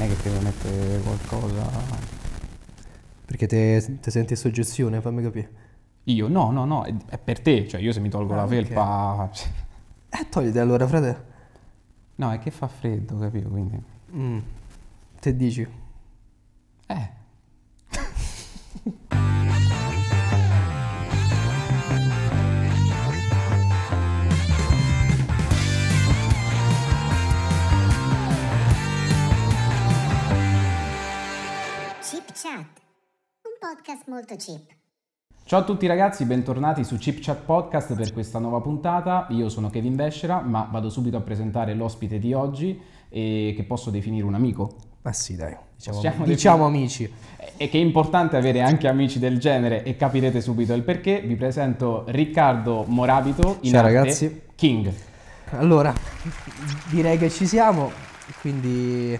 Non è che devo mettere qualcosa. Perché te, te senti soggezione, fammi capire. Io? No, no, no, è, per te. Cioè, io se mi tolgo Ah, la felpa. Eh, togliti allora, frate. No, è che fa freddo, capito? Quindi. Mm. Te dici? Chip. Ciao a tutti ragazzi, bentornati su Chip Chat Podcast per questa nuova puntata. Io sono Kevin Beschera, ma vado subito a presentare l'ospite di oggi e che posso definire un amico. Ma sì, dai. Diciamo, Possiamo diciamo amici. E che è importante avere anche amici del genere e capirete subito il perché. Vi presento Riccardo Morabito, in Ciao, arte ragazzi. King. Allora, direi che ci siamo, quindi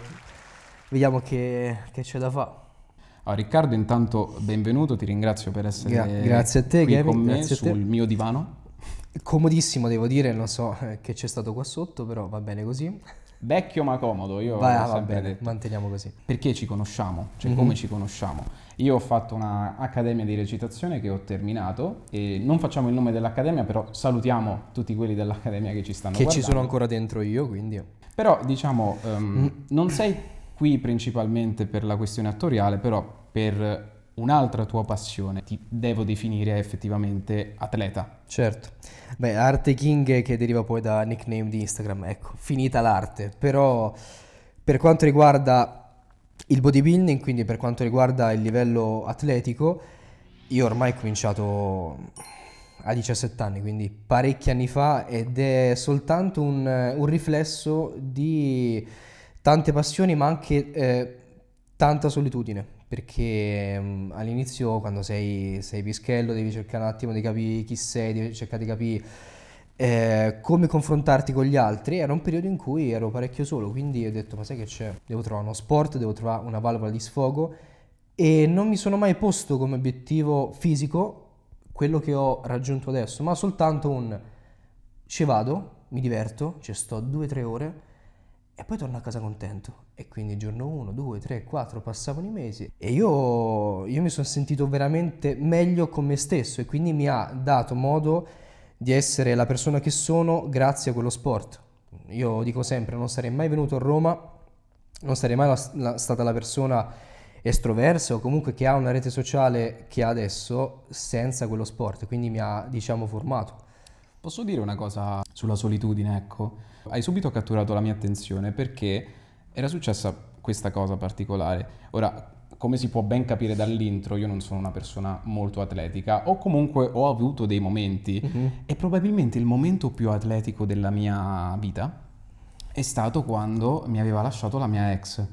vediamo che, che c'è da fare. Allora, Riccardo, intanto benvenuto, ti ringrazio per essere Gra- grazie a te, qui Kevin, con me sul mio divano. Comodissimo, devo dire, non so eh, che c'è stato qua sotto, però va bene così. Vecchio ma comodo, io Vai, va bene, detto. manteniamo così. Perché ci conosciamo? Cioè, Mhm. come ci conosciamo? Io ho fatto una accademia di recitazione che ho terminato e non facciamo il nome dell'accademia, però salutiamo tutti quelli dell'accademia che ci stanno Che ci guardando. sono ancora dentro io, quindi... Però, diciamo, Mm. non sei qui principalmente per la questione attoriale, però per un'altra tua passione. Ti devo definire effettivamente atleta. Certo. Beh, Arte King che deriva poi da nickname di Instagram, ecco, finita l'arte. Però per quanto riguarda il bodybuilding, quindi per quanto riguarda il livello atletico, io ormai ho cominciato a 17 anni, quindi parecchi anni fa ed è soltanto un, un riflesso di tante passioni ma anche eh, tanta solitudine. Perché mm, all'inizio quando sei, sei pischello devi cercare un attimo di capire chi sei, devi cercare di capire eh, come confrontarti con gli altri. Era un periodo in cui ero parecchio solo, quindi ho detto ma sai che c'è? Devo trovare uno sport, devo trovare una valvola di sfogo e non mi sono mai posto come obiettivo fisico quello che ho raggiunto adesso, ma soltanto un ci vado, mi diverto, ci sto due o tre ore e poi torno a casa contento. E quindi giorno 1, 2, 3, 4 passavano i mesi e io, io mi sono sentito veramente meglio con me stesso e quindi mi ha dato modo di essere la persona che sono grazie a quello sport. Io dico sempre, non sarei mai venuto a Roma, non sarei mai la- la- stata la persona estroversa o comunque che ha una rete sociale che ha adesso senza quello sport, quindi mi ha, diciamo, formato. Posso dire una cosa sulla solitudine, ecco? Hai subito catturato la mia attenzione perché era successa questa cosa particolare. Ora, come si può ben capire dall'intro, io non sono una persona molto atletica, o comunque ho avuto dei momenti, e probabilmente il momento più atletico della mia vita è stato quando mi aveva lasciato la mia ex.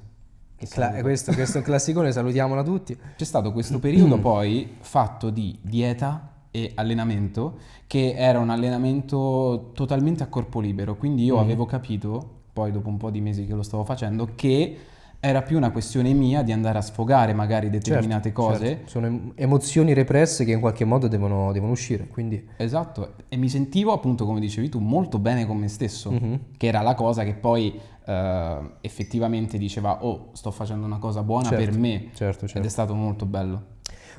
Cla- questo, questo classicone, salutiamola tutti. C'è stato questo periodo poi fatto di dieta e allenamento che era un allenamento totalmente a corpo libero, quindi io avevo capito, poi dopo un po' di mesi che lo stavo facendo, che era più una questione mia di andare a sfogare magari determinate Certo, cose. certo. Sono em- emozioni represse che in qualche modo devono, devono uscire, quindi... Esatto, e mi sentivo appunto, come dicevi tu, molto bene con me stesso, Mhm. che era la cosa che poi eh, effettivamente diceva, oh, sto facendo una cosa buona Certo, per me, certo, ed certo. è stato molto bello.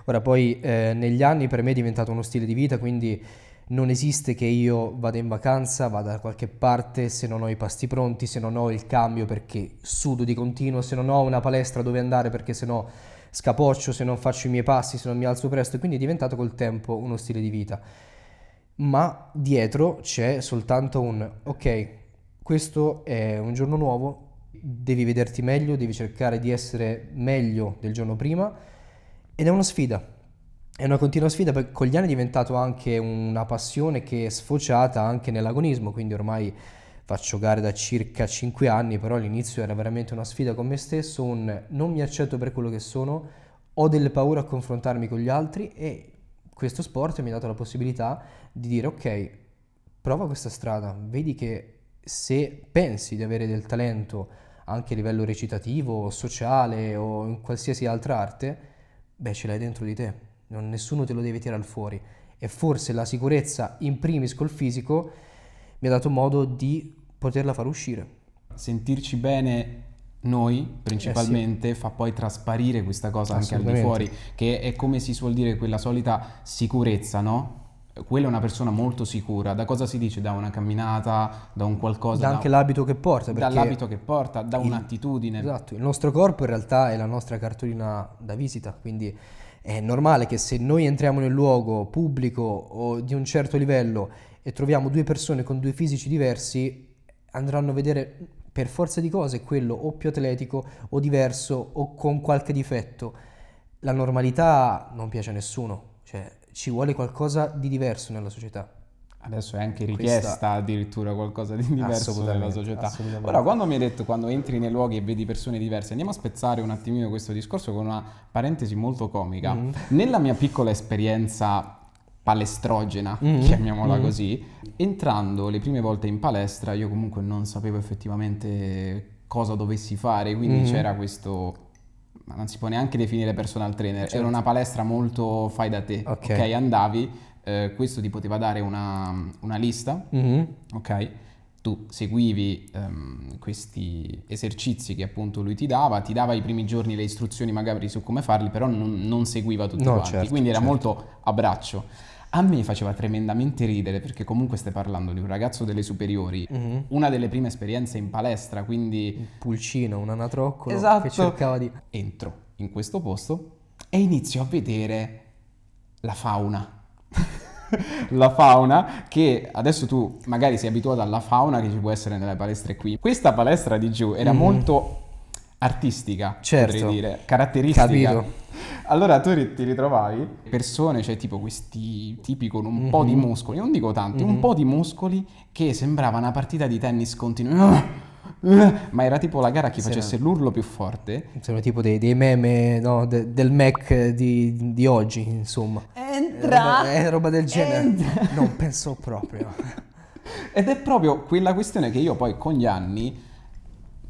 Ora poi eh, negli anni per me è diventato uno stile di vita, quindi non esiste che io vada in vacanza, vada da qualche parte se non ho i pasti pronti, se non ho il cambio perché sudo di continuo, se non ho una palestra dove andare perché se no scapoccio, se non faccio i miei passi, se non mi alzo presto, quindi è diventato col tempo uno stile di vita. Ma dietro c'è soltanto un ok, questo è un giorno nuovo, devi vederti meglio, devi cercare di essere meglio del giorno prima ed è una sfida. È una continua sfida perché con gli anni è diventato anche una passione che è sfociata anche nell'agonismo, quindi ormai faccio gare da circa 5 anni, però all'inizio era veramente una sfida con me stesso, un non mi accetto per quello che sono, ho delle paure a confrontarmi con gli altri e questo sport mi ha dato la possibilità di dire ok, prova questa strada, vedi che se pensi di avere del talento anche a livello recitativo, sociale o in qualsiasi altra arte, beh ce l'hai dentro di te, non, nessuno te lo deve tirare fuori e forse la sicurezza in primis col fisico mi ha dato modo di poterla far uscire. sentirci bene noi principalmente fa poi trasparire questa cosa anche al di fuori, che è come si suol dire quella solita sicurezza, no? Quella è una persona molto sicura. Da cosa si dice? Da una camminata, da un qualcosa, Da da- anche l'abito che porta, dall'abito che porta, da il- un'attitudine. Esatto, il nostro corpo in realtà è la nostra cartolina da visita, quindi è normale che se noi entriamo nel luogo pubblico o di un certo livello e troviamo due persone con due fisici diversi, andranno a vedere per forza di cose quello o più atletico o diverso o con qualche difetto. La normalità non piace a nessuno, cioè ci vuole qualcosa di diverso nella società. Adesso è anche Questa- richiesta addirittura qualcosa di diverso nella società. Ora, quando mi hai detto quando entri nei luoghi e vedi persone diverse, andiamo a spezzare un attimino questo discorso con una parentesi molto comica. Mm. Nella mia piccola esperienza palestrogena, Mm. chiamiamola Mm. così, entrando le prime volte in palestra, io comunque non sapevo effettivamente cosa dovessi fare, quindi Mm. c'era questo ma non si può neanche definire personal trainer, era Certo. una palestra molto fai da te, Ok. ok? Andavi, eh, questo ti poteva dare una, una lista, Mhm. ok? Tu seguivi ehm, questi esercizi che appunto lui ti dava, ti dava i primi giorni le istruzioni magari su come farli, però non, non seguiva tutti No, quanti, certo, quindi era certo. molto a braccio. A me faceva tremendamente ridere perché comunque stai parlando di un ragazzo delle superiori, Mhm. una delle prime esperienze in palestra, quindi Un pulcino, un anatroccolo Esatto. che cercava di... entro in questo posto e inizio a vedere la fauna. la fauna che adesso tu magari sei abituato alla fauna che ci può essere nelle palestre qui. Questa palestra di giù era Mhm. molto artistica, Certo. potrei dire, caratteristica. Capito. Allora tu ti ritrovavi persone, cioè tipo questi tipi con un po' di Mhm. muscoli, non dico tanti, un Mhm. po' di muscoli che sembrava una partita di tennis continua. Ma era tipo la gara a chi Sì, facesse l'urlo più forte. Sono tipo dei, dei meme no, de- del Mac di, di oggi, insomma. Roba, è roba del genere. Non penso proprio. Ed è proprio quella questione che io poi con gli anni,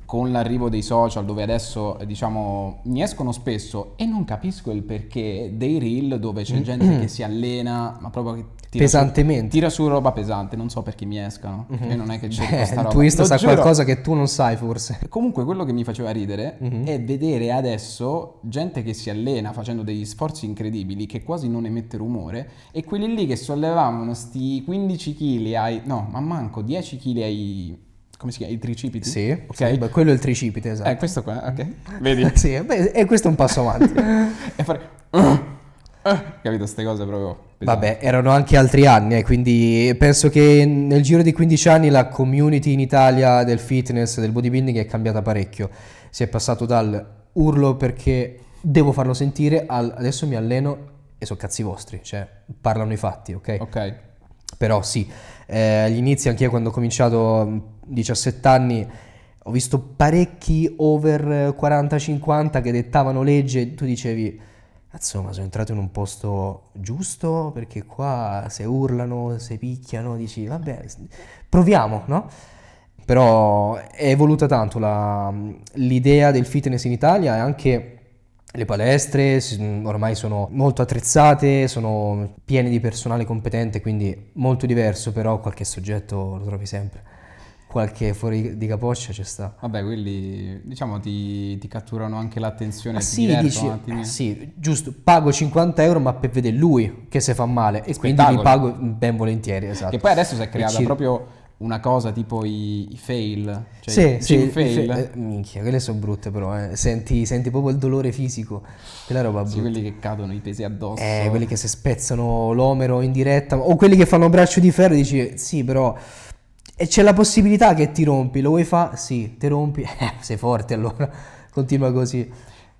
con l'arrivo dei social, dove adesso eh, diciamo mi escono spesso e non capisco il perché dei reel dove c'è gente che si allena, ma proprio che tira Pesantemente. Su, tira su roba pesante, non so perché mi escano. Cioè, non è che c'è questa il roba. tuo Insta Lo sa giuro. qualcosa che tu non sai forse. Comunque quello che mi faceva ridere Mhm. è vedere adesso gente che si allena facendo degli sforzi incredibili che quasi non emette rumore e quelli lì che sollevavano sti 15 kg ai no, ma manco 10 kg ai come si chiama? I tricipiti? Sì, Ok. sì, beh, quello è il tricipite, esatto. Eh, questo qua, ok. Vedi? Sì, beh, e questo è un passo avanti. e fare capito queste cose proprio pesanti. Vabbè, erano anche altri anni, eh, quindi penso che nel giro di 15 anni la community in Italia del fitness, del bodybuilding è cambiata parecchio. Si è passato dal urlo perché devo farlo sentire al adesso mi alleno e sono cazzi vostri, cioè parlano i fatti, ok? Ok. Però sì, eh, agli inizi anche io quando ho cominciato 17 anni ho visto parecchi over eh, 40-50 che dettavano legge e tu dicevi, cazzo ma sono entrato in un posto giusto perché qua se urlano, se picchiano, dici vabbè, proviamo, no? Però è evoluta tanto la- l'idea del fitness in Italia e anche le palestre ormai sono molto attrezzate, sono piene di personale competente, quindi molto diverso, però qualche soggetto lo trovi sempre. Qualche fuori di capoccia ci sta. Vabbè, quelli diciamo ti, ti catturano anche l'attenzione, ti sì, dici, eh, sì, giusto, pago 50 euro ma per vedere lui che se fa male e quindi li pago ben volentieri, esatto. Che poi adesso si è creata ci- proprio una cosa tipo i, i fail, cioè Sì, i sì, fail, fe- eh, minchia, quelle sono brutte però, eh. Senti, senti proprio il dolore fisico, quella roba sì, brutta. quelli che cadono i pesi addosso. Eh, quelli che si spezzano l'omero in diretta, o quelli che fanno braccio di ferro, dici sì, però e c'è la possibilità che ti rompi, lo vuoi fare? Sì, ti rompi, eh, sei forte allora, continua così.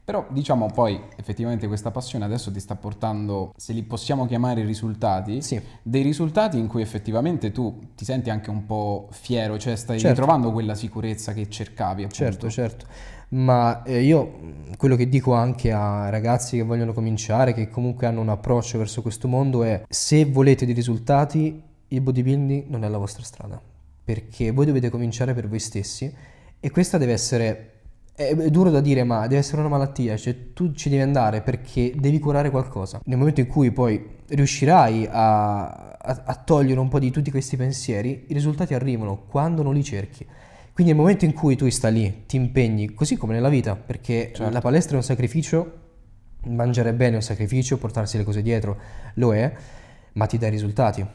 Però diciamo poi effettivamente questa passione adesso ti sta portando, se li possiamo chiamare risultati, Sì. dei risultati in cui effettivamente tu ti senti anche un po' fiero, cioè stai Certo. ritrovando quella sicurezza che cercavi appunto. Certo, certo. Ma eh, io quello che dico anche a ragazzi che vogliono cominciare, che comunque hanno un approccio verso questo mondo è se volete dei risultati, il bodybuilding non è la vostra strada, perché voi dovete cominciare per voi stessi e questa deve essere è è duro da dire, ma deve essere una malattia, cioè tu ci devi andare perché devi curare qualcosa. Nel momento in cui poi riuscirai a, a- a togliere un po' di tutti questi pensieri, i risultati arrivano quando non li cerchi. Quindi nel momento in cui tu stai lì, ti impegni, così come nella vita, perché Certo. la palestra è un sacrificio, mangiare bene è un sacrificio, portarsi le cose dietro lo è, ma ti dà i risultati.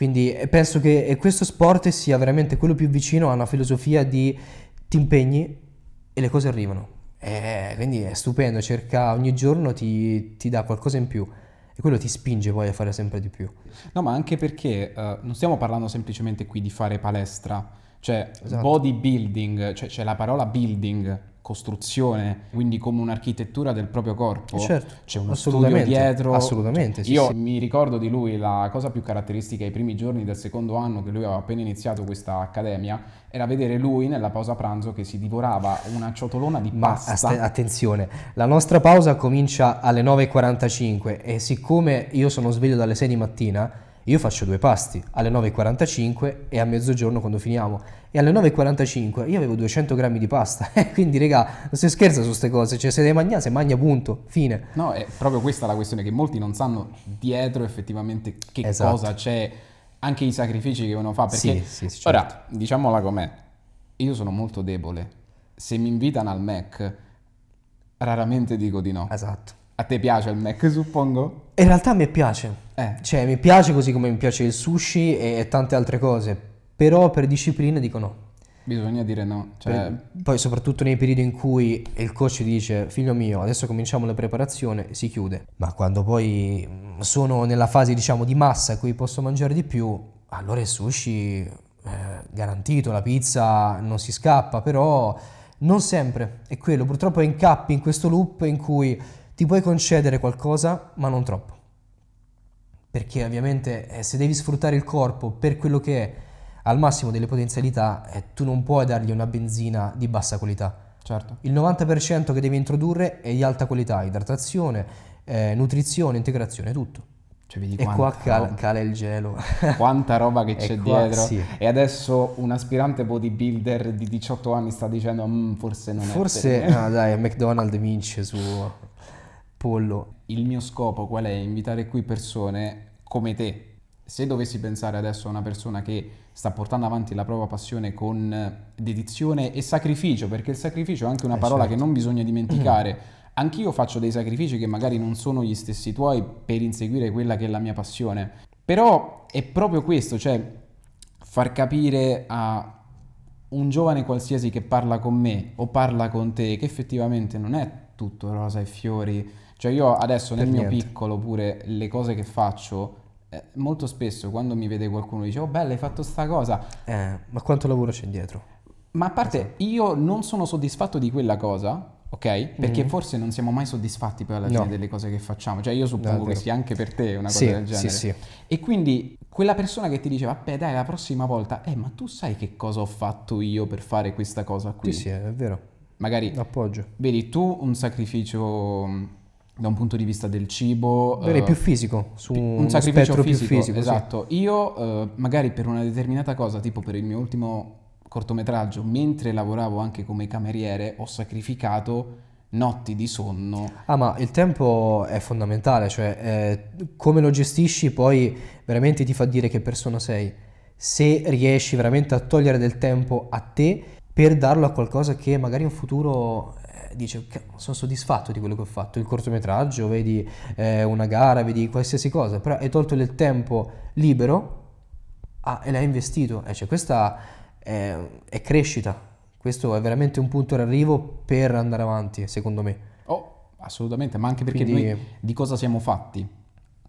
Quindi eh, penso che eh, questo sport sia veramente quello più vicino a una filosofia di ti impegni e le cose arrivano. Eh, quindi è stupendo, cerca ogni giorno ti, ti dà qualcosa in più e quello ti spinge poi a fare sempre di più. No, ma anche perché eh, non stiamo parlando semplicemente qui di fare palestra, cioè Esatto. bodybuilding, cioè c'è la parola building, costruzione, quindi come un'architettura del proprio corpo. Certo, c'è uno studio dietro. assolutamente, sì, Io sì. mi ricordo di lui la cosa più caratteristica ai primi giorni del secondo anno che lui aveva appena iniziato questa accademia era vedere lui nella pausa pranzo che si divorava una ciotolona di Ma pasta. aste- attenzione, la nostra pausa comincia alle 9.45 e siccome io sono sveglio dalle 6 di mattina, io faccio due pasti, alle 9.45 e a mezzogiorno quando finiamo. E alle 9.45 io avevo 200 grammi di pasta, Eh, quindi regà, non si scherza su queste cose, cioè se devi mangiare, se mangia punto, fine. No, è proprio questa la questione che molti non sanno dietro effettivamente che Esatto. cosa c'è, anche i sacrifici che uno fa. Perché Sì, sì, sì, certo. ora, diciamola com'è, io sono molto debole. Se mi invitano al Mac, raramente dico di no. Esatto. A te piace il Mac, suppongo? In realtà mi piace, Eh, cioè mi piace così come mi piace il sushi e tante altre cose, però per disciplina dico no. bisogna dire no. Cioè, Per- Poi soprattutto nei periodi in cui il coach dice figlio mio adesso cominciamo la preparazione si chiude ma quando poi mm, sono nella fase diciamo di massa in cui posso mangiare di più allora il sushi eh, garantito la pizza non si scappa però non sempre è quello purtroppo incappi in questo loop in cui ti puoi concedere qualcosa ma non troppo perché ovviamente eh, se devi sfruttare il corpo per quello che è al massimo delle potenzialità, eh, tu non puoi dargli una benzina di bassa qualità. certo. Il 90% che devi introdurre è di alta qualità, idratazione, eh, nutrizione, integrazione, tutto. Cioè, E qua cal- cala il gelo. Quanta roba che c'è qua- dietro. sì. E adesso un aspirante bodybuilder di 18 anni sta dicendo "Mm, forse non è Forse, me". ah, dai, McDonald's vince su pollo. Il mio scopo qual è? Invitare qui persone come te. Se dovessi pensare adesso a una persona che sta portando avanti la propria passione con dedizione e sacrificio, perché il sacrificio è anche una Eh, parola certo. che non bisogna dimenticare. Anch'io faccio dei sacrifici che magari non sono gli stessi tuoi per inseguire quella che è la mia passione. Però è proprio questo, cioè far capire a un giovane qualsiasi che parla con me o parla con te che effettivamente non è tutto rosa e fiori. Cioè io adesso nel mio niente. piccolo pure le cose che faccio, eh, molto spesso quando mi vede qualcuno dice oh bella hai fatto sta cosa, Eh, ma quanto lavoro c'è dietro? ma a parte io non sono soddisfatto di quella cosa, ok? Perché forse non siamo mai soddisfatti poi alla fine. No. delle cose che facciamo. Cioè io suppongo che sia anche per te una cosa Sì, del genere. sì, sì. E quindi quella persona che ti dice vabbè dai la prossima volta, eh ma tu sai che cosa ho fatto io per fare questa cosa qui? Sì, sì, è vero. Magari Appoggio. vedi tu un sacrificio mh, da un punto di vista del cibo, Direi eh, più fisico, su un sacrificio fisico, più fisico. sì. esatto. Io eh, magari per una determinata cosa, tipo per il mio ultimo cortometraggio, mentre lavoravo anche come cameriere, ho sacrificato notti di sonno. Ah, ma il tempo è fondamentale, cioè eh, come lo gestisci poi veramente ti fa dire che persona sei. Se riesci veramente a togliere del tempo a te per darlo a qualcosa che magari in futuro dice "Ca- sono soddisfatto di quello che ho fatto, il cortometraggio, vedi eh, una gara, vedi qualsiasi cosa, però hai tolto del tempo libero ah, e l'hai investito. Eh, cioè, questa è, è crescita, questo è veramente un punto d'arrivo per andare avanti, secondo me. Oh, assolutamente, ma anche perché Quindi- noi di cosa siamo fatti?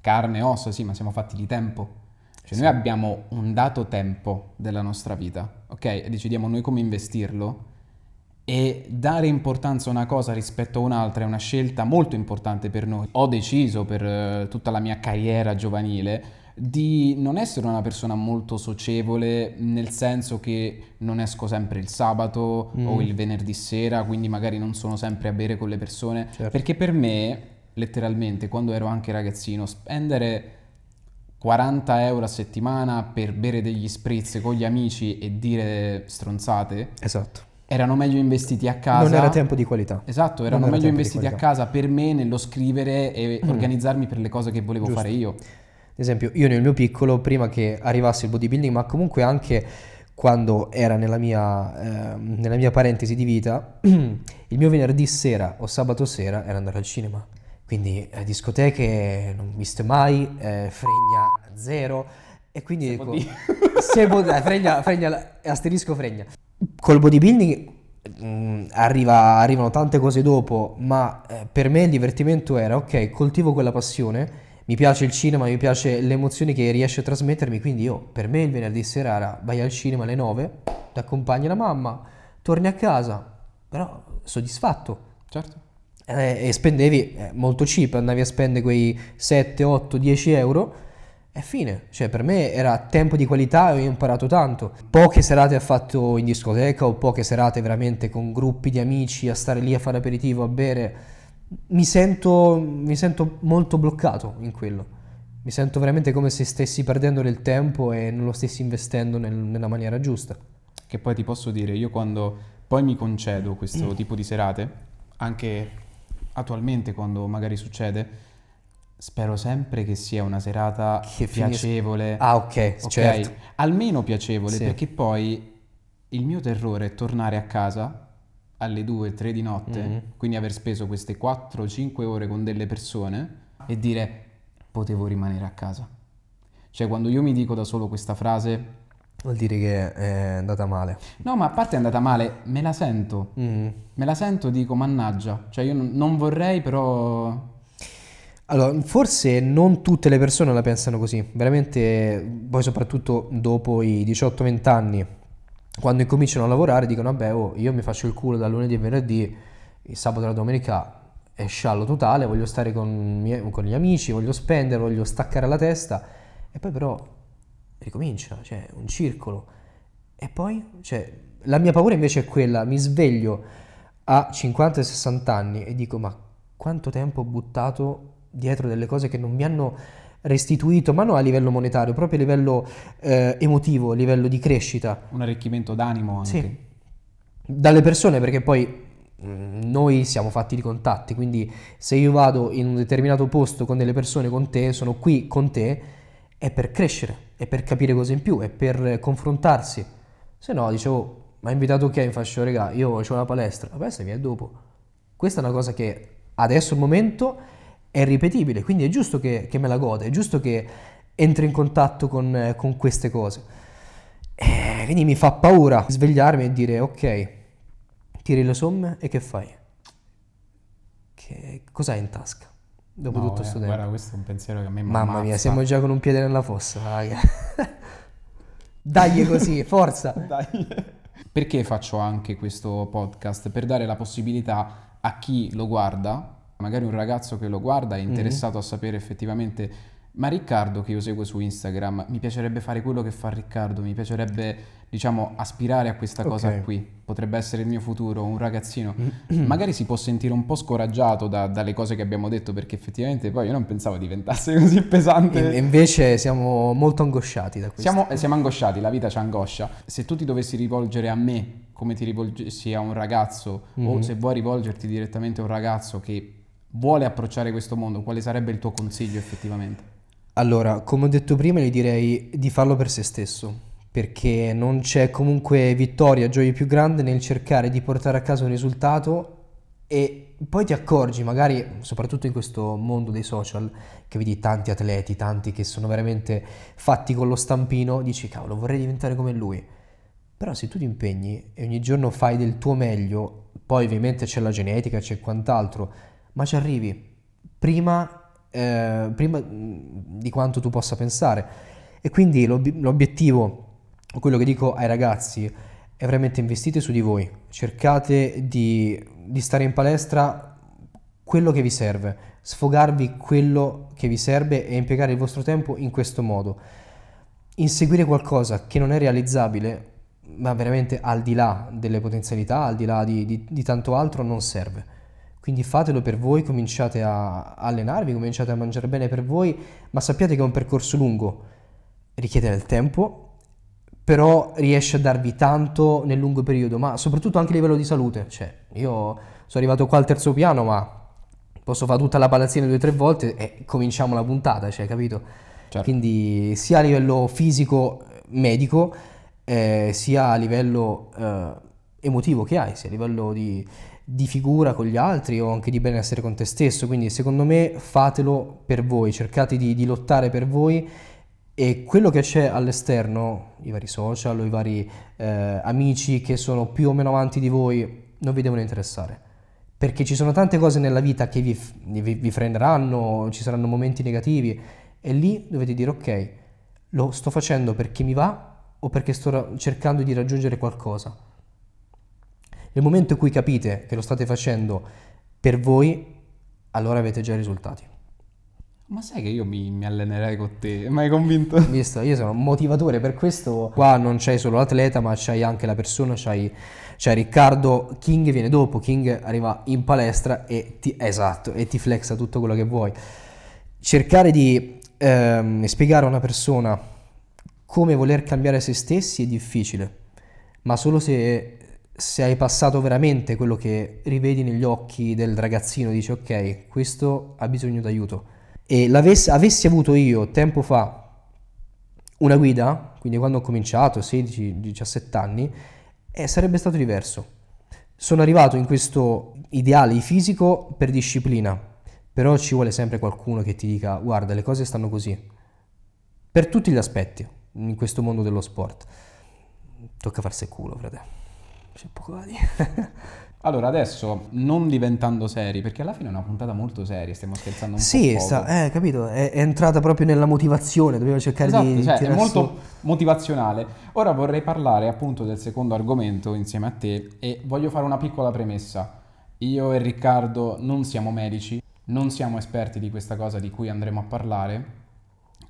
Carne e ossa, sì, ma siamo fatti di tempo. Cioè Sì. noi abbiamo un dato tempo della nostra vita, ok? E decidiamo noi come investirlo e dare importanza a una cosa rispetto a un'altra è una scelta molto importante per noi. Ho deciso per eh, tutta la mia carriera giovanile di non essere una persona molto socievole, nel senso che non esco sempre il sabato Mm. o il venerdì sera, quindi magari non sono sempre a bere con le persone, Certo. perché per me, letteralmente, quando ero anche ragazzino, spendere 40 euro a settimana per bere degli spritz con gli amici e dire stronzate Esatto. Erano meglio investiti a casa. Non era tempo di qualità. Esatto, erano era meglio investiti a casa per me nello scrivere e organizzarmi per le cose che volevo Giusto. fare io. Ad esempio, io nel mio piccolo, prima che arrivasse il bodybuilding, ma comunque anche quando era nella mia, eh, nella mia parentesi di vita, il mio venerdì sera o sabato sera era andare al cinema. Quindi eh, discoteche non viste mai, eh, fregna zero. E quindi Si dico, se dai, fregna, fregna, asterisco fregna. Col bodybuilding mm, arriva- arrivano tante cose dopo, ma eh, per me il divertimento era, ok, coltivo quella passione, mi piace il cinema, mi piace le emozioni che riesce a trasmettermi, quindi io, per me il venerdì sera era vai al cinema alle 9, ti accompagni la mamma, torni a casa, però soddisfatto. Certo. Eh, e spendevi eh, molto cheap, andavi a spendere quei 7, 8, 10 euro e fine. Cioè, per me era tempo di qualità e ho imparato tanto. Poche serate ho fatto in discoteca o poche serate veramente con gruppi di amici a stare lì a fare aperitivo, a bere. Mi sento, mi sento molto bloccato in quello. Mi sento veramente come se stessi perdendo del tempo e non lo stessi investendo nel- nella maniera giusta. Che poi ti posso dire, io quando poi mi concedo questo tipo di serate, anche attualmente quando magari succede, spero sempre che sia una serata piacevole. Ah, ok, ok? certo. Almeno piacevole, Sì. perché poi il mio terrore è tornare a casa alle 2-3 di notte, Mhm. quindi aver speso queste 4-5 ore con delle persone e dire potevo rimanere a casa. Cioè quando io mi dico da solo questa frase, Vuol dire che è andata male. no ma a parte è andata male, me la sento, Mm. me la sento e dico mannaggia, cioè io non vorrei però... Allora, forse non tutte le persone la pensano così, veramente, poi soprattutto dopo i 18-20 anni, quando incominciano a lavorare dicono, vabbè, oh, io mi faccio il culo dal lunedì al venerdì, il sabato e la domenica è sciallo totale, voglio stare con, mie- con gli amici, voglio spendere, voglio staccare la testa, e poi però ricomincia, cioè un circolo. E poi, cioè, la mia paura invece è quella, mi sveglio a 50-60 anni e dico, ma quanto tempo ho buttato dietro delle cose che non mi hanno restituito, ma non a livello monetario, proprio a livello eh, emotivo, a livello di crescita. Un arricchimento d'animo anche. Sì. Dalle persone, perché poi mm, noi siamo fatti di contatti, quindi se io vado in un determinato posto con delle persone con te, sono qui con te, è per crescere, è per capire cose in più, è per confrontarsi. Se no, dicevo, mi ha invitato Ken, faccio, regà, io ho la palestra, la palestra viene dopo. Questa è una cosa che adesso al momento è ripetibile, quindi è giusto che, che me la gode, è giusto che entri in contatto con, eh, con queste cose. Eh, quindi mi fa paura svegliarmi e dire ok, tiri le somme e che fai? Che cos'hai in tasca? Dopo No, tutto eh, questo Guarda, tempo. questo è un pensiero che a me mi Mamma mia, ammazza. siamo già con un piede nella fossa. raga. Dai così, forza. Perché faccio anche questo podcast? Per dare la possibilità a chi lo guarda, magari un ragazzo che lo guarda è Mhm. interessato a sapere effettivamente, ma Riccardo che io seguo su Instagram, mi piacerebbe fare quello che fa Riccardo, mi piacerebbe, diciamo, aspirare a questa cosa Ok. qui, potrebbe essere il mio futuro, un ragazzino. magari si può sentire un po' scoraggiato da- dalle cose che abbiamo detto, perché effettivamente poi io non pensavo diventasse così pesante. E invece siamo molto angosciati da questo. Siamo, siamo angosciati, la vita ci angoscia. Se tu ti dovessi rivolgere a me come ti rivolgessi a un ragazzo, o se vuoi rivolgerti direttamente a un ragazzo che vuole approcciare questo mondo, quale sarebbe il tuo consiglio effettivamente? Allora, come ho detto prima, gli direi di farlo per se stesso, perché non c'è comunque vittoria, gioia più grande nel cercare di portare a casa un risultato e poi ti accorgi, magari soprattutto in questo mondo dei social, che vedi tanti atleti, tanti che sono veramente fatti con lo stampino, dici cavolo, vorrei diventare come lui. Però se tu ti impegni e ogni giorno fai del tuo meglio, poi ovviamente c'è la genetica, c'è quant'altro, ma ci arrivi prima, eh, prima mh, di quanto tu possa pensare. E quindi l'ob- l'obiettivo, quello che dico ai ragazzi, è veramente investite su di voi, cercate di, di stare in palestra quello che vi serve, sfogarvi quello che vi serve e impiegare il vostro tempo in questo modo. Inseguire qualcosa che non è realizzabile, ma veramente al di là delle potenzialità, al di là di, di- di tanto altro, non serve. Quindi fatelo per voi, cominciate a allenarvi, cominciate a mangiare bene per voi, ma sappiate che è un percorso lungo, richiede del tempo, però riesce a darvi tanto nel lungo periodo, ma soprattutto anche a livello di salute. Cioè, io sono arrivato qua al terzo piano, ma posso fare tutta la palazzina due o tre volte e cominciamo la puntata, cioè, capito? Certo. Quindi sia a livello fisico, medico, eh, sia a livello eh, emotivo che hai, sia a livello di, di figura con gli altri o anche di benessere con te stesso. Quindi secondo me fatelo per voi, cercate di, di lottare per voi e quello che c'è all'esterno, i vari social o i vari eh, amici che sono più o meno avanti di voi, non vi devono interessare. Perché ci sono tante cose nella vita che vi, vi, vi freneranno, ci saranno momenti negativi e lì dovete dire ok, lo sto facendo perché mi va o perché sto cercando di raggiungere qualcosa. Nel momento in cui capite che lo state facendo per voi, allora avete già i risultati. Ma sai che io mi, mi allenerei con te, mi hai convinto? Visto, io sono un motivatore, per questo qua non c'hai solo l'atleta, ma c'hai anche la persona, c'hai, c'hai Riccardo, King viene dopo, King arriva in palestra e ti, esatto, e ti flexa tutto quello che vuoi. Cercare di ehm, spiegare a una persona come voler cambiare se stessi è difficile, ma solo se, se hai passato veramente quello che rivedi negli occhi del ragazzino, dici ok, questo ha bisogno d'aiuto e avessi avuto io tempo fa una guida, quindi quando ho cominciato, 16-17 anni, eh, sarebbe stato diverso. Sono arrivato in questo ideale fisico per disciplina, però ci vuole sempre qualcuno che ti dica guarda le cose stanno così, per tutti gli aspetti in questo mondo dello sport. Tocca farsi culo, frate. C'è poco da dire. Allora, adesso non diventando seri, perché alla fine è una puntata molto seria, stiamo scherzando un sì, po'. Sì, eh, capito, è, è, entrata proprio nella motivazione, dobbiamo cercare esatto, di... Cioè, è molto su... motivazionale. Ora vorrei parlare appunto del secondo argomento insieme a te e voglio fare una piccola premessa. Io e Riccardo non siamo medici, non siamo esperti di questa cosa di cui andremo a parlare,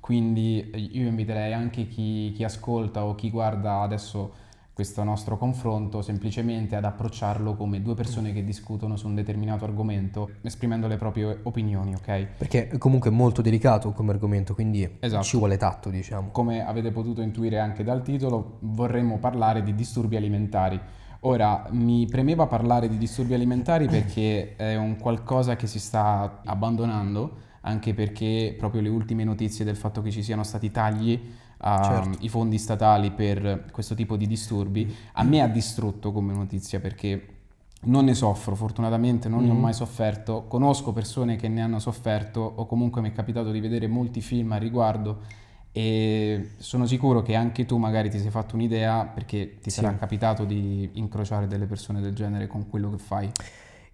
quindi io inviterei anche chi, chi ascolta o chi guarda adesso questo nostro confronto semplicemente ad approcciarlo come due persone che discutono su un determinato argomento, esprimendo le proprie opinioni, ok? Perché è comunque molto delicato come argomento, quindi esatto. ci vuole tatto, diciamo. Come avete potuto intuire anche dal titolo, vorremmo parlare di disturbi alimentari. Ora, mi premeva parlare di disturbi alimentari perché è un qualcosa che si sta abbandonando, anche perché proprio le ultime notizie del fatto che ci siano stati tagli ai certo. fondi statali per questo tipo di disturbi, a me ha distrutto come notizia perché non ne soffro, fortunatamente non mm. ne ho mm. mai sofferto, conosco persone che ne hanno sofferto o comunque mi è capitato di vedere molti film a riguardo e sono sicuro che anche tu magari ti sei fatto un'idea perché ti sì. sarà capitato di incrociare delle persone del genere con quello che fai.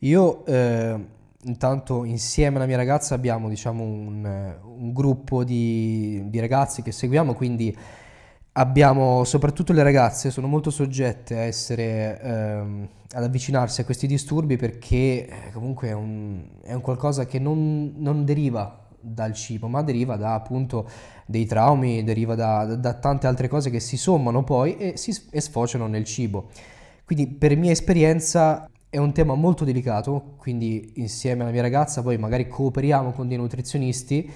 Io eh, intanto insieme alla mia ragazza abbiamo diciamo un, un gruppo di, di, ragazzi che seguiamo, quindi abbiamo soprattutto le ragazze sono molto soggette a essere ehm, ad avvicinarsi a questi disturbi perché eh, comunque è un, è un, qualcosa che non, non, deriva dal cibo, ma deriva da appunto dei traumi, deriva da, da, da tante altre cose che si sommano poi e, si, e sfociano nel cibo. Quindi per mia esperienza è un tema molto delicato, quindi insieme alla mia ragazza poi magari cooperiamo con dei nutrizionisti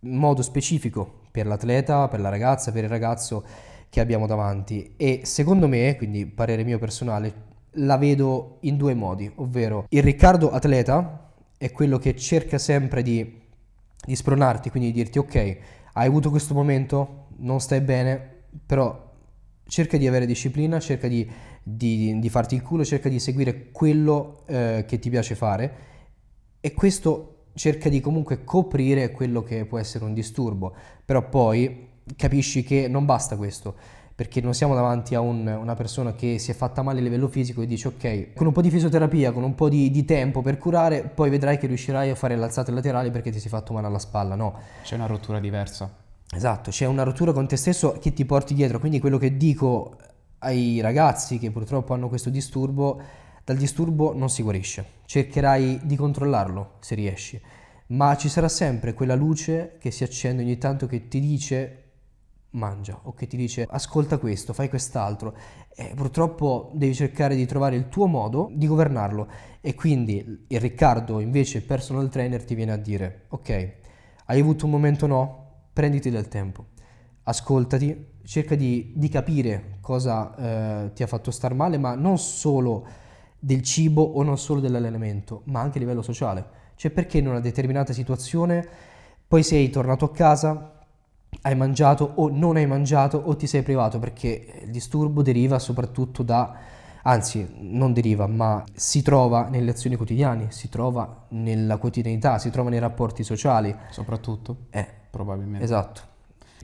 in modo specifico per l'atleta, per la ragazza, per il ragazzo che abbiamo davanti. E secondo me, quindi parere mio personale, la vedo in due modi, ovvero il Riccardo atleta è quello che cerca sempre di, di spronarti, quindi di dirti ok, hai avuto questo momento, non stai bene, però cerca di avere disciplina, cerca di di, di farti il culo, cerca di seguire quello eh, che ti piace fare e questo cerca di comunque coprire quello che può essere un disturbo, però poi capisci che non basta questo, perché non siamo davanti a un, una persona che si è fatta male a livello fisico e dici ok, con un po' di fisioterapia, con un po' di, di tempo per curare, poi vedrai che riuscirai a fare l'alzata laterale perché ti sei fatto male alla spalla, no? C'è una rottura diversa. Esatto, c'è una rottura con te stesso che ti porti dietro, quindi quello che dico ai ragazzi che purtroppo hanno questo disturbo, dal disturbo non si guarisce. Cercherai di controllarlo se riesci, ma ci sarà sempre quella luce che si accende ogni tanto che ti dice mangia o che ti dice ascolta questo, fai quest'altro. E purtroppo devi cercare di trovare il tuo modo di governarlo e quindi il Riccardo invece personal trainer ti viene a dire ok, hai avuto un momento no? Prenditi del tempo, ascoltati, cerca di, di capire cosa eh, ti ha fatto star male, ma non solo del cibo o non solo dell'allenamento, ma anche a livello sociale. Cioè perché in una determinata situazione poi sei tornato a casa, hai mangiato o non hai mangiato o ti sei privato, perché il disturbo deriva soprattutto da, anzi non deriva, ma si trova nelle azioni quotidiane, si trova nella quotidianità, si trova nei rapporti sociali. Soprattutto, Eh, probabilmente. esatto.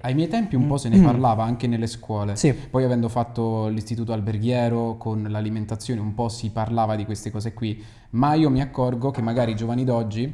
Ai miei tempi un po' se ne parlava anche nelle scuole. Sì. Poi avendo fatto l'istituto alberghiero con l'alimentazione un po' si parlava di queste cose qui, ma io mi accorgo che magari i giovani d'oggi,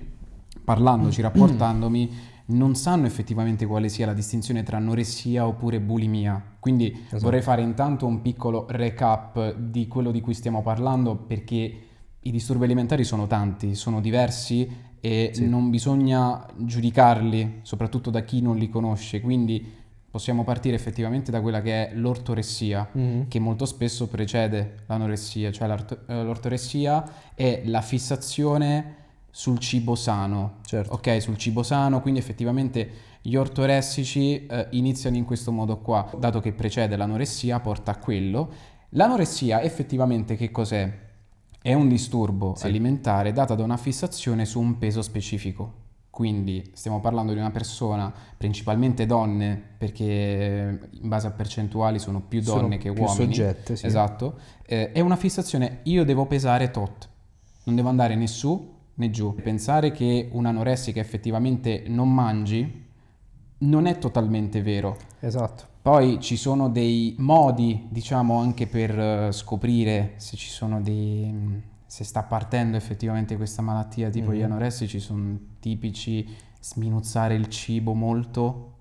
parlandoci, rapportandomi, non sanno effettivamente quale sia la distinzione tra anoressia oppure bulimia. Quindi Esatto. vorrei fare intanto un piccolo recap di quello di cui stiamo parlando perché i disturbi alimentari sono tanti, sono diversi e Sì. non bisogna giudicarli, soprattutto da chi non li conosce. Quindi possiamo partire effettivamente da quella che è l'ortoressia, Mhm. che molto spesso precede l'anoressia, cioè eh, l'ortoressia è la fissazione sul cibo sano, Certo. ok? Sul cibo sano, quindi effettivamente gli ortoressici eh, iniziano in questo modo qua, dato che precede l'anoressia, porta a quello. L'anoressia effettivamente che cos'è? È un disturbo Sì. alimentare dato da una fissazione su un peso specifico. Quindi stiamo parlando di una persona, principalmente donne, perché in base a percentuali sono più Sono donne che più uomini. soggette, sì. Esatto. Eh, è una fissazione, io devo pesare tot, non devo andare né su né giù. Pensare che un'anoressica effettivamente non mangi non è totalmente vero. Esatto. Poi ci sono dei modi, diciamo, anche per eh, scoprire se ci sono dei... se sta partendo effettivamente questa malattia, tipo gli Mhm. anoressici sono tipici sminuzzare il cibo molto.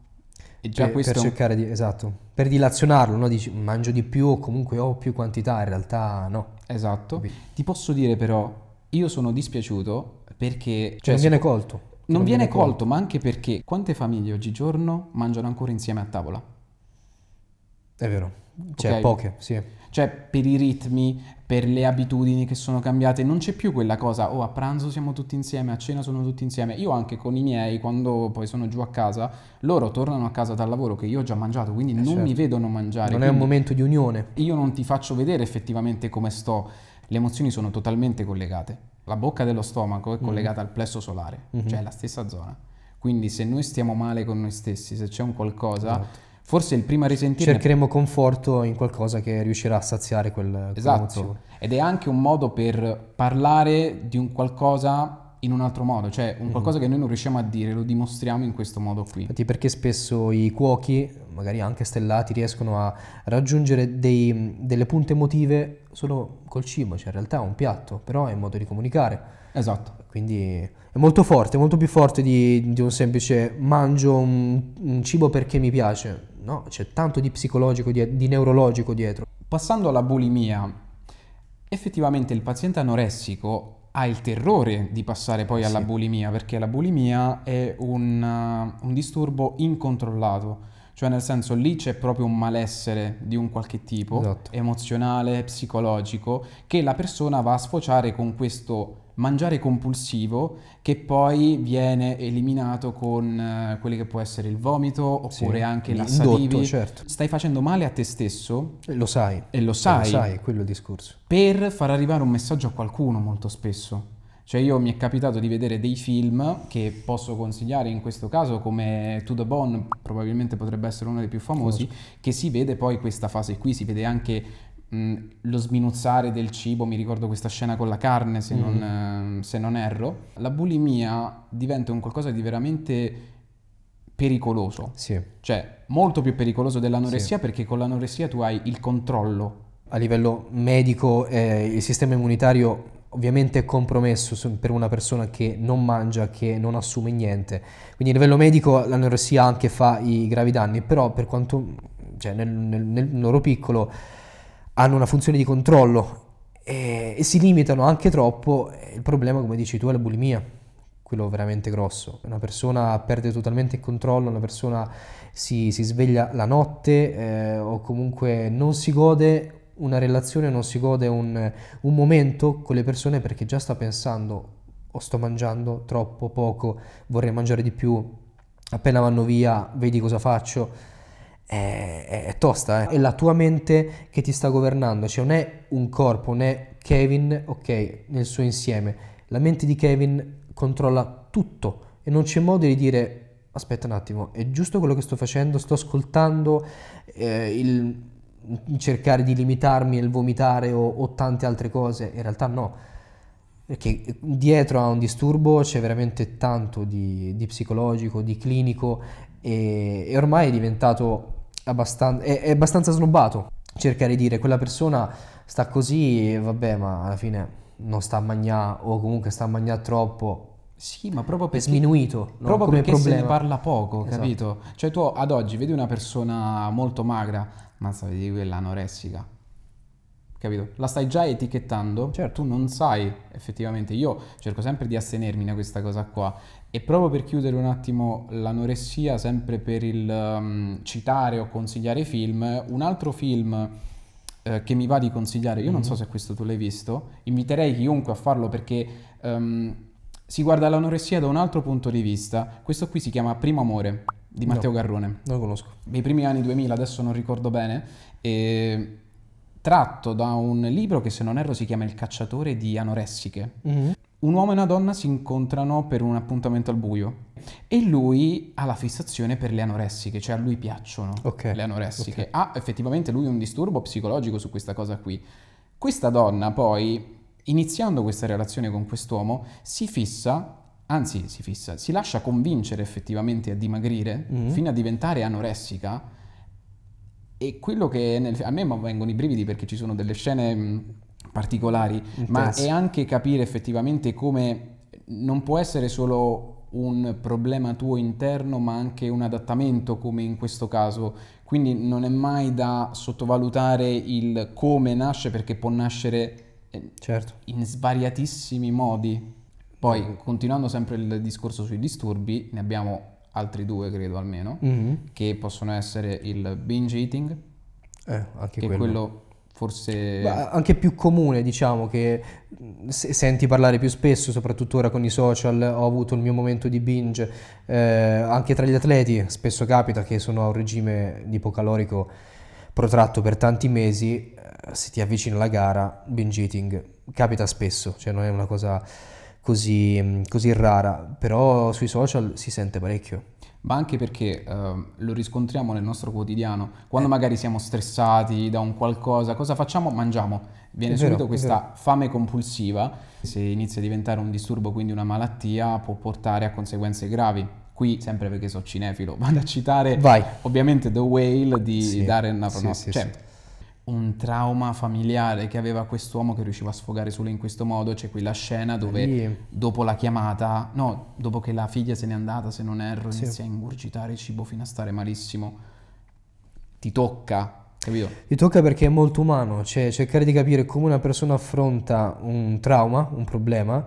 E già per, questo per cercare di, esatto, per dilazionarlo, no? Dici mangio di più o comunque ho più quantità, in realtà no. Esatto. Capito. Ti posso dire però, io sono dispiaciuto perché... Cioè, non viene colto. non viene colto, ma anche perché quante famiglie oggigiorno mangiano ancora insieme a tavola? È vero. Cioè, Ok. poche, sì. Cioè, per i ritmi, per le abitudini che sono cambiate, non c'è più quella cosa, oh, a pranzo siamo tutti insieme, a cena sono tutti insieme. Io anche con i miei, quando poi sono giù a casa, loro tornano a casa dal lavoro che io ho già mangiato, quindi non certo. mi vedono mangiare. Non è un momento di unione. Io non ti faccio vedere effettivamente come sto. Le emozioni sono totalmente collegate. La bocca dello stomaco Mm. è collegata al plesso solare, Mhm. cioè è la stessa zona. Quindi se noi stiamo male con noi stessi, se c'è un qualcosa, Esatto. Forse il prima a risentirne Cercheremo conforto in qualcosa che riuscirà a saziare quel, Esatto, ed è anche un modo per parlare di un qualcosa in un altro modo, cioè Mhm. un qualcosa che noi non riusciamo a dire, lo dimostriamo in questo modo qui. Infatti perché spesso i cuochi, magari anche stellati, riescono a raggiungere dei- delle punte emotive solo col cibo, cioè in realtà è un piatto, però è un modo di comunicare. Esatto, Quindi è molto forte, molto più forte di, di un semplice mangio un, un cibo perché mi piace. No, c'è tanto di psicologico, di, di neurologico dietro. Passando alla bulimia, effettivamente il paziente anoressico ha il terrore di passare poi alla Sì. bulimia, perché la bulimia è un, uh, un disturbo incontrollato, cioè nel senso lì c'è proprio un malessere di un qualche tipo, Esatto. emozionale, psicologico, che la persona va a sfociare con questo mangiare compulsivo che poi viene eliminato con eh, quelli che può essere il vomito oppure Sì, anche l'indotto, lassativi. certo. Stai facendo male a te stesso E Lo sai. e lo Lo sai, sai, è quello il discorso. per far arrivare un messaggio a qualcuno molto spesso. Cioè io mi è capitato di vedere dei film che posso consigliare in questo caso come To The Bone, probabilmente potrebbe essere uno dei più famosi, che si vede poi questa fase qui, si vede anche mh, lo sminuzzare del cibo, mi ricordo questa scena con la carne se, non, eh, se non erro. La bulimia diventa un qualcosa di veramente pericoloso, Sì. cioè molto più pericoloso dell'anoressia perché con l'anoressia tu hai il controllo. A livello medico eh, il sistema immunitario ovviamente è compromesso per una persona che non mangia, che non assume niente. Quindi a livello medico l'anoressia anche fa i gravi danni, però per quanto, cioè nel, nel- nel loro piccolo hanno una funzione di controllo e, e si limitano anche troppo. Il problema, come dici tu, è la bulimia, quello veramente grosso. Una persona perde totalmente il controllo, una persona si, si sveglia la notte eh, o comunque non si gode una relazione, non si gode un, un momento con le persone perché già sta pensando o sto mangiando troppo, poco, vorrei mangiare di più, appena vanno via vedi cosa faccio. È, è- è tosta, eh. è la tua mente che ti sta governando, cioè non è un corpo, non è Kevin, ok, nel suo insieme. La mente di Kevin controlla tutto e non c'è modo di dire aspetta un attimo, è giusto quello che sto facendo? Sto ascoltando eh, il cercare di limitarmi il vomitare o, o tante altre cose? In realtà no, perché dietro a un disturbo c'è veramente tanto di, di psicologico, di clinico e, e ormai è diventato abbastanza, è, è abbastanza snobbato cercare di dire quella persona sta così, vabbè, ma alla fine non sta a mangiare o comunque sta a mangiare troppo. Sì, ma proprio È perché, sminuito no? proprio come perché se ne problema. parla poco, Esatto. capito? Cioè tu ad oggi vedi una persona molto magra, ma sai di quella anoressica. Capito? La stai già etichettando, Certo. tu non sai effettivamente. Io cerco sempre di astenermi da questa cosa qua. E proprio per chiudere un attimo l'anoressia, sempre per il um, citare o consigliare film, un altro film eh, che mi va di consigliare, io non Mhm. so se questo tu l'hai visto, inviterei chiunque a farlo perché ehm, si guarda l'anoressia da un altro punto di vista. Questo qui si chiama Primo Amore di No. Matteo Garrone Non lo conosco. dei primi anni 2000, adesso non ricordo bene, e tratto da un libro che se non erro si chiama Il cacciatore di anoressiche. Un uomo e una donna si incontrano per un appuntamento al buio e lui ha la fissazione per le anoressiche, cioè a lui piacciono Ok, le anoressiche. ok. Ha effettivamente lui un disturbo psicologico su questa cosa qui. Questa donna poi, iniziando questa relazione con quest'uomo, si fissa, anzi si fissa, si lascia convincere effettivamente a dimagrire Mhm. fino a diventare anoressica. E quello che nel- a me vengono i brividi perché ci sono delle scene mh, particolari, ma Intense. è anche capire effettivamente come non può essere solo un problema tuo interno, ma anche un adattamento, come in questo caso. Quindi non è mai da sottovalutare il come nasce, perché può nascere eh, Certo. in svariatissimi modi. Poi, continuando sempre il discorso sui disturbi, ne abbiamo altri due, credo almeno, Mhm. che possono essere il binge eating, Eh, anche che quello. è quello forse... Ma anche più comune, diciamo, che mh, se- senti parlare più spesso, soprattutto ora con i social, ho avuto il mio momento di binge, eh, anche tra gli atleti spesso capita che sono a un regime di ipocalorico protratto per tanti mesi, eh, se ti avvicina alla gara, binge eating, capita spesso, cioè non è una cosa così, mh, così rara, però sui social si sente parecchio. Ma anche perché ehm, lo riscontriamo nel nostro quotidiano, quando magari siamo stressati da un qualcosa, cosa facciamo? Mangiamo. Viene vero, subito questa fame compulsiva, se inizia a diventare un disturbo, quindi una malattia, può portare a conseguenze gravi. Qui, sempre perché sono cinefilo, vado a citare Vai. ovviamente The Whale di Sì, Darren sì, Aronofsky. sì, cioè, sì. Un trauma familiare che aveva quest'uomo che riusciva a sfogare solo in questo modo. C'è quella scena dove Lì- dopo la chiamata, no, dopo che la figlia se n'è andata, se non erro, Sì. inizia a ingurgitare il cibo fino a stare malissimo. Ti tocca, capito? Ti tocca perché è molto umano, cioè cercare di capire come una persona affronta un trauma, un problema,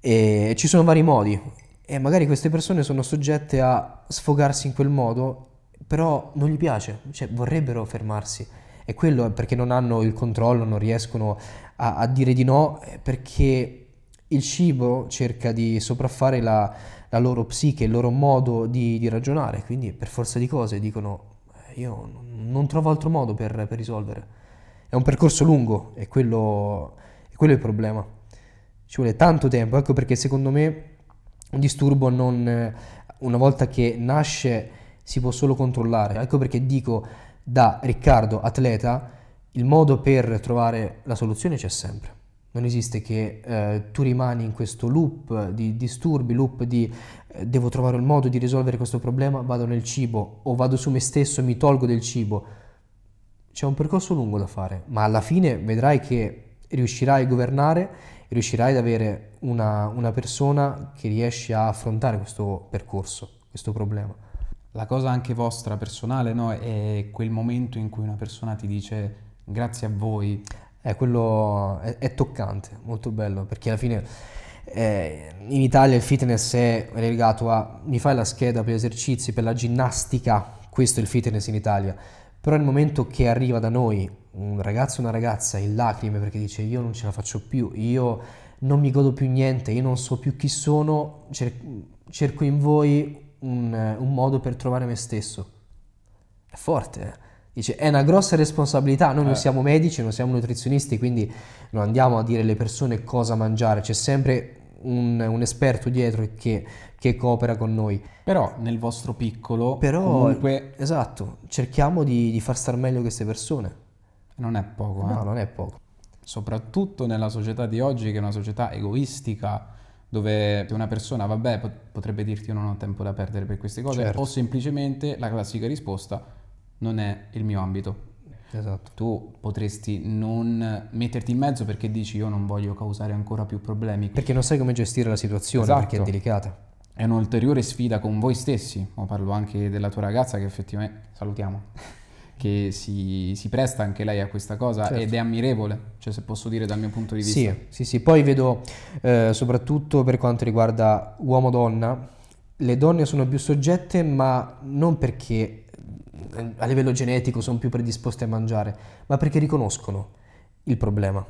e ci sono vari modi. E magari queste persone sono soggette a sfogarsi in quel modo, però non gli piace, cioè vorrebbero fermarsi. E quello è perché non hanno il controllo, non riescono a, a dire di no, eh, perché il cibo cerca di sopraffare la, la loro psiche, il loro modo di, di ragionare, quindi per forza di cose dicono "Eh, io non- trovo altro modo per, per risolvere. È un percorso lungo e quello, quello è il problema. Ci vuole tanto tempo, ecco perché secondo me un disturbo non, una volta che nasce si può solo controllare. Ecco perché dico da Riccardo, atleta, il modo per trovare la soluzione c'è sempre. Non esiste che eh, tu rimani in questo loop di disturbi, loop di eh, devo trovare il modo di risolvere questo problema, vado nel cibo o vado su me stesso e mi tolgo del cibo. C'è un percorso lungo da fare, ma alla fine vedrai che riuscirai a governare riuscirai ad avere una, una persona che riesce a affrontare questo percorso, questo problema. La cosa anche vostra personale, no? È quel momento in cui una persona ti dice grazie a voi. Eh, quello è, è toccante, molto bello, perché alla fine eh, in Italia il fitness è legato a mi fai la scheda per gli esercizi, per la ginnastica, questo è il fitness in Italia. Però nel momento che arriva da noi un ragazzo o una ragazza in lacrime perché dice io non ce la faccio più, io non mi godo più niente, io non so più chi sono, cer- cerco in voi un, un modo per trovare me stesso. È forte, eh. Dice, è una grossa responsabilità, noi non Eh. siamo medici, non siamo nutrizionisti, quindi non andiamo a dire alle persone cosa mangiare, c'è sempre un, un esperto dietro che, che coopera con noi. Però nel vostro piccolo, Però, comunque, esatto, cerchiamo di, di far star meglio queste persone. non è poco, eh. No, non è poco. soprattutto nella società di oggi, che è una società egoistica, dove una persona, vabbè, pot- potrebbe dirti io non ho tempo da perdere per queste cose, Certo. o semplicemente la classica risposta non è il mio ambito. Esatto. Tu potresti non metterti in mezzo perché dici io non voglio causare ancora più problemi. Perché non sai come gestire la situazione, Esatto. perché è delicata. È un'ulteriore sfida con voi stessi, ma parlo anche della tua ragazza che effettivamente, salutiamo, che si, si presta anche lei a questa cosa Certo. ed è ammirevole, cioè se posso dire dal mio punto di vista. Sì, sì, sì. Poi vedo, eh, soprattutto per quanto riguarda uomo-donna, le donne sono più soggette, ma non perché eh, a livello genetico sono più predisposte a mangiare, ma perché riconoscono il problema.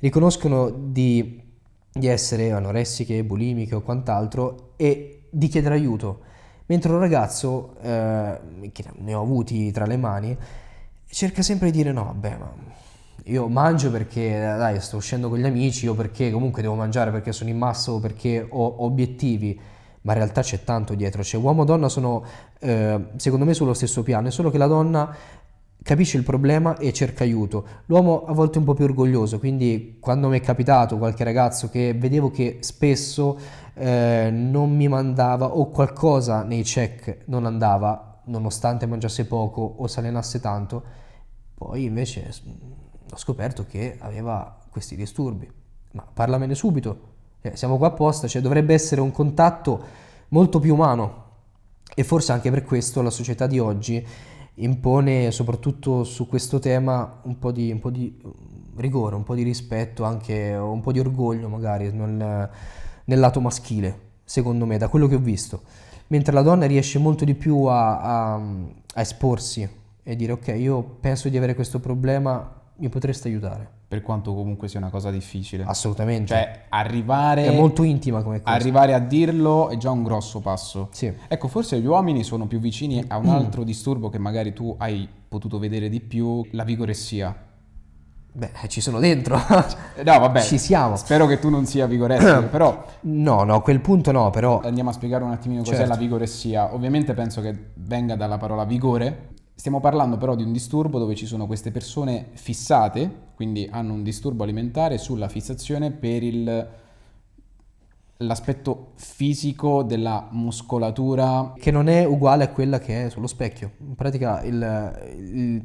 Riconoscono di, di essere anoressiche, bulimiche o quant'altro e di chiedere aiuto. Mentre un ragazzo, eh, che ne ho avuti tra le mani, cerca sempre di dire no, vabbè, ma io mangio perché dai, sto uscendo con gli amici o perché comunque devo mangiare perché sono in massa o perché ho obiettivi, ma in realtà c'è tanto dietro. Cioè, uomo e donna sono, eh, secondo me, sullo stesso piano, è solo che la donna capisce il problema e cerca aiuto. L'uomo a volte è un po' più orgoglioso, quindi quando mi è capitato qualche ragazzo che vedevo che spesso eh, non mi mandava o qualcosa nei check non andava, nonostante mangiasse poco o si allenasse tanto, poi invece ho scoperto che aveva questi disturbi. Ma parlamene subito, Eh, siamo qua apposta, cioè dovrebbe essere un contatto molto più umano. E forse anche per questo la società di oggi impone soprattutto su questo tema un po' di, un po' di mm, rigore, un po' di rispetto, anche un po' di orgoglio magari nel, nel lato maschile, secondo me, da quello che ho visto. Mentre la donna riesce molto di più a, a- a esporsi e dire ok, io penso di avere questo problema, mi potreste aiutare. Per quanto comunque sia una cosa difficile. Assolutamente. Cioè, arrivare, è molto intima come cosa. arrivare a dirlo è già un grosso passo. Sì. Ecco, forse gli uomini sono più vicini a un altro disturbo che magari tu hai potuto vedere di più, la vigoressia. Beh, ci sono dentro. Eh, No, vabbè. Ci siamo. Spero che tu non sia vigoressico, però No, no, a quel punto no, però andiamo a spiegare un attimino cos'è Certo. la vigoressia. Ovviamente penso che venga dalla parola vigore. Stiamo parlando però di un disturbo dove ci sono queste persone fissate, quindi hanno un disturbo alimentare sulla fissazione per il- l'aspetto fisico della muscolatura. che non è uguale a quella che è sullo specchio. In pratica il- il-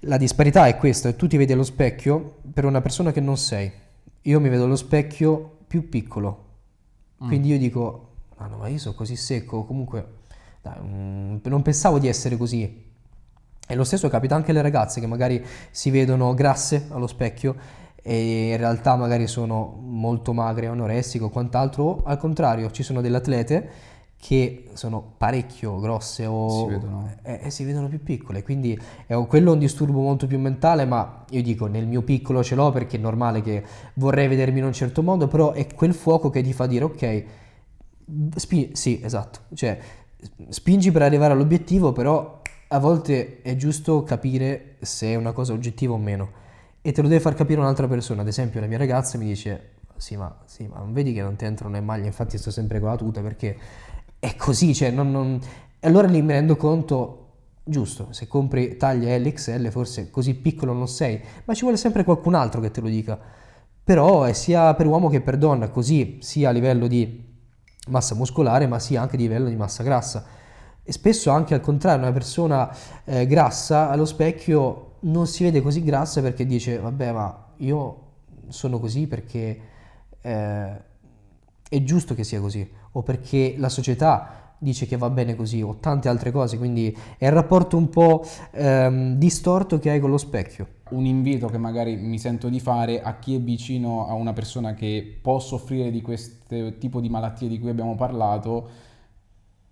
la disparità è questa, tu ti vedi allo specchio per una persona che non sei. Io mi vedo allo specchio più piccolo. Quindi io dico, "Ah, no, ma io sono così secco, comunque dai, mm, non pensavo di essere così. E lo stesso capita anche alle ragazze che magari si vedono grasse allo specchio e in realtà magari sono molto magre, anoressiche o quant'altro, o al contrario ci sono delle atlete che sono parecchio grosse o Si vedono. eh, eh, si vedono più piccole, quindi un- quello è un disturbo molto più mentale, ma io dico nel mio piccolo ce l'ho perché è normale che vorrei vedermi in un certo modo, però è quel fuoco che ti fa dire ok, spi- sì, esatto, cioè spingi per arrivare all'obiettivo, però a volte è giusto capire se è una cosa oggettiva o meno. E te lo deve far capire un'altra persona, ad esempio la mia ragazza mi dice sì ma, sì, ma non vedi che non ti entrano le maglie, infatti sto sempre con la tuta perché è così, cioè non... non... Allora lì mi rendo conto, giusto, se compri taglia LXL forse così piccolo non sei, ma ci vuole sempre qualcun altro che te lo dica. Però è sia per uomo che per donna, così sia a livello di massa muscolare, ma sia anche a livello di massa grassa. E spesso anche al contrario, una persona eh, grassa allo specchio non si vede così grassa perché dice, vabbè, ma io sono così perché eh, è giusto che sia così, o perché la società dice che va bene così, o tante altre cose, quindi è il rapporto un po' ehm, distorto che hai con lo specchio. Un invito che magari mi sento di fare a chi è vicino a una persona che può soffrire di questo tipo di malattie di cui abbiamo parlato,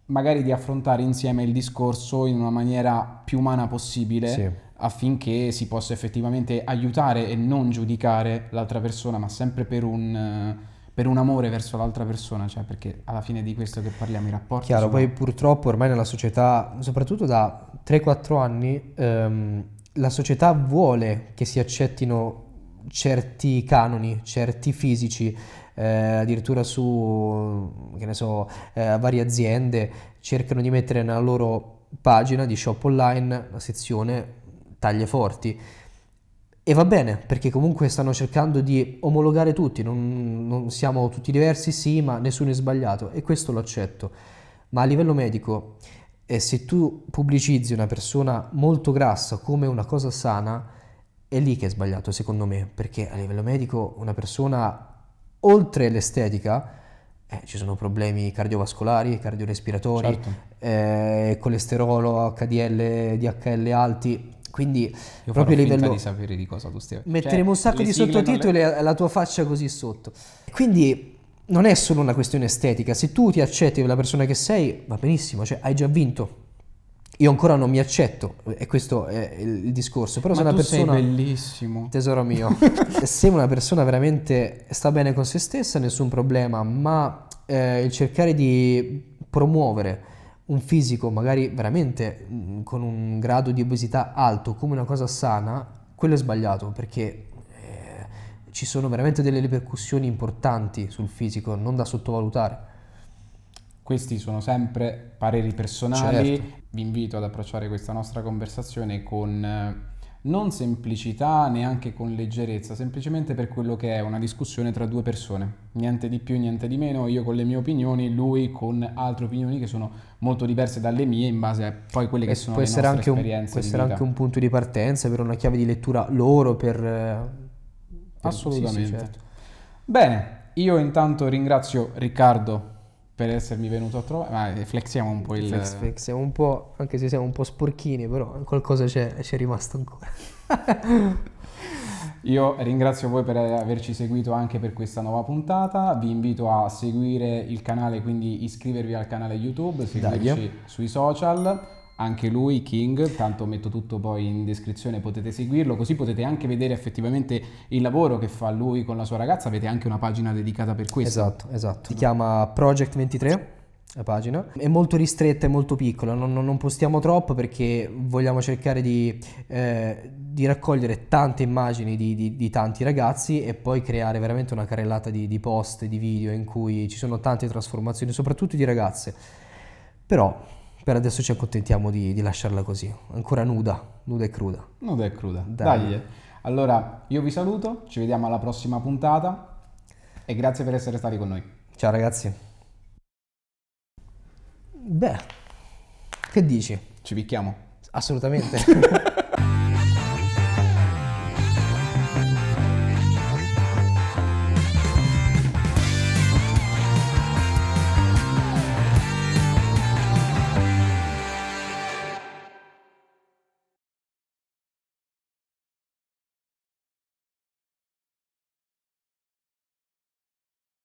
magari di affrontare insieme il discorso in una maniera più umana possibile Sì. affinché si possa effettivamente aiutare e non giudicare l'altra persona, ma sempre per un, per un amore verso l'altra persona, cioè perché alla fine di questo che parliamo i rapporti Chiaro, sono- poi purtroppo ormai nella società, soprattutto da 3-4 anni, ehm, la società vuole che si accettino certi canoni, certi fisici, eh, addirittura su, che ne so, eh, varie aziende cercano di mettere nella loro pagina di shop online la sezione taglie forti. E va bene, perché comunque stanno cercando di omologare tutti, non, non siamo tutti diversi, sì, ma nessuno è sbagliato e questo lo accetto. Ma a livello medico, eh, se tu pubblicizzi una persona molto grassa come una cosa sana, è lì che è sbagliato secondo me, perché a livello medico una persona, oltre l'estetica, eh, ci sono problemi cardiovascolari, cardiorespiratori, Certo. eh, colesterolo, HDL, DHL alti, quindi Io proprio a livello... di sapere di cosa tu stia Metteremo Cioè, un sacco le di le- sottotitoli e la tua faccia così sotto. Quindi non è solo una questione estetica, se tu ti accetti per la persona che sei, va benissimo, cioè hai già vinto. Io ancora non mi accetto, e questo è il discorso, però Ma se una persona... sei bellissimo. Tesoro mio, se una persona veramente sta bene con se stessa, nessun problema, ma eh, il cercare di promuovere un fisico magari veramente mm, con un grado di obesità alto come una cosa sana, quello è sbagliato perché eh, ci sono veramente delle ripercussioni importanti sul fisico, non da sottovalutare. Questi sono sempre pareri personali. Certo. Vi invito ad approcciare questa nostra conversazione con eh, non semplicità, neanche con leggerezza, semplicemente per quello che è una discussione tra due persone. Niente di più, niente di meno, io con le mie opinioni, lui con altre opinioni che sono molto diverse dalle mie in base a poi quelle che E sono può le nostre anche un, esperienze può di essere vita. anche un punto di partenza per una chiave di lettura loro, per... eh, per- sì, sì, Assolutamente. certo. Bene, io intanto ringrazio Riccardo per essermi venuto a trovare, ma flexiamo un po' il... Flex, flex, siamo un po', anche se siamo un po' sporchini, però qualcosa c'è, c'è rimasto ancora. Io ringrazio voi per averci seguito anche per questa nuova puntata, vi invito a seguire il canale, quindi iscrivervi al canale YouTube, seguirci Dai. sui social, anche lui, King, tanto metto tutto poi in descrizione, potete seguirlo, così potete anche vedere effettivamente il lavoro che fa lui con la sua ragazza, avete anche una pagina dedicata per questo. Esatto, esatto. Si chiama Project 23, la pagina. È molto ristretta e molto piccola, non, non- non postiamo troppo perché vogliamo cercare di, eh, di raccogliere tante immagini di, di- di tanti ragazzi e poi creare veramente una carrellata di, di post, di video in cui ci sono tante trasformazioni, soprattutto di ragazze. Però per adesso ci accontentiamo di, di lasciarla così, ancora nuda, nuda e cruda. Nuda e cruda. Dai. Dai. Allora, io vi saluto, ci vediamo alla prossima puntata e grazie per essere stati con noi. Ciao ragazzi. Beh, che dici? Ci picchiamo. Assolutamente.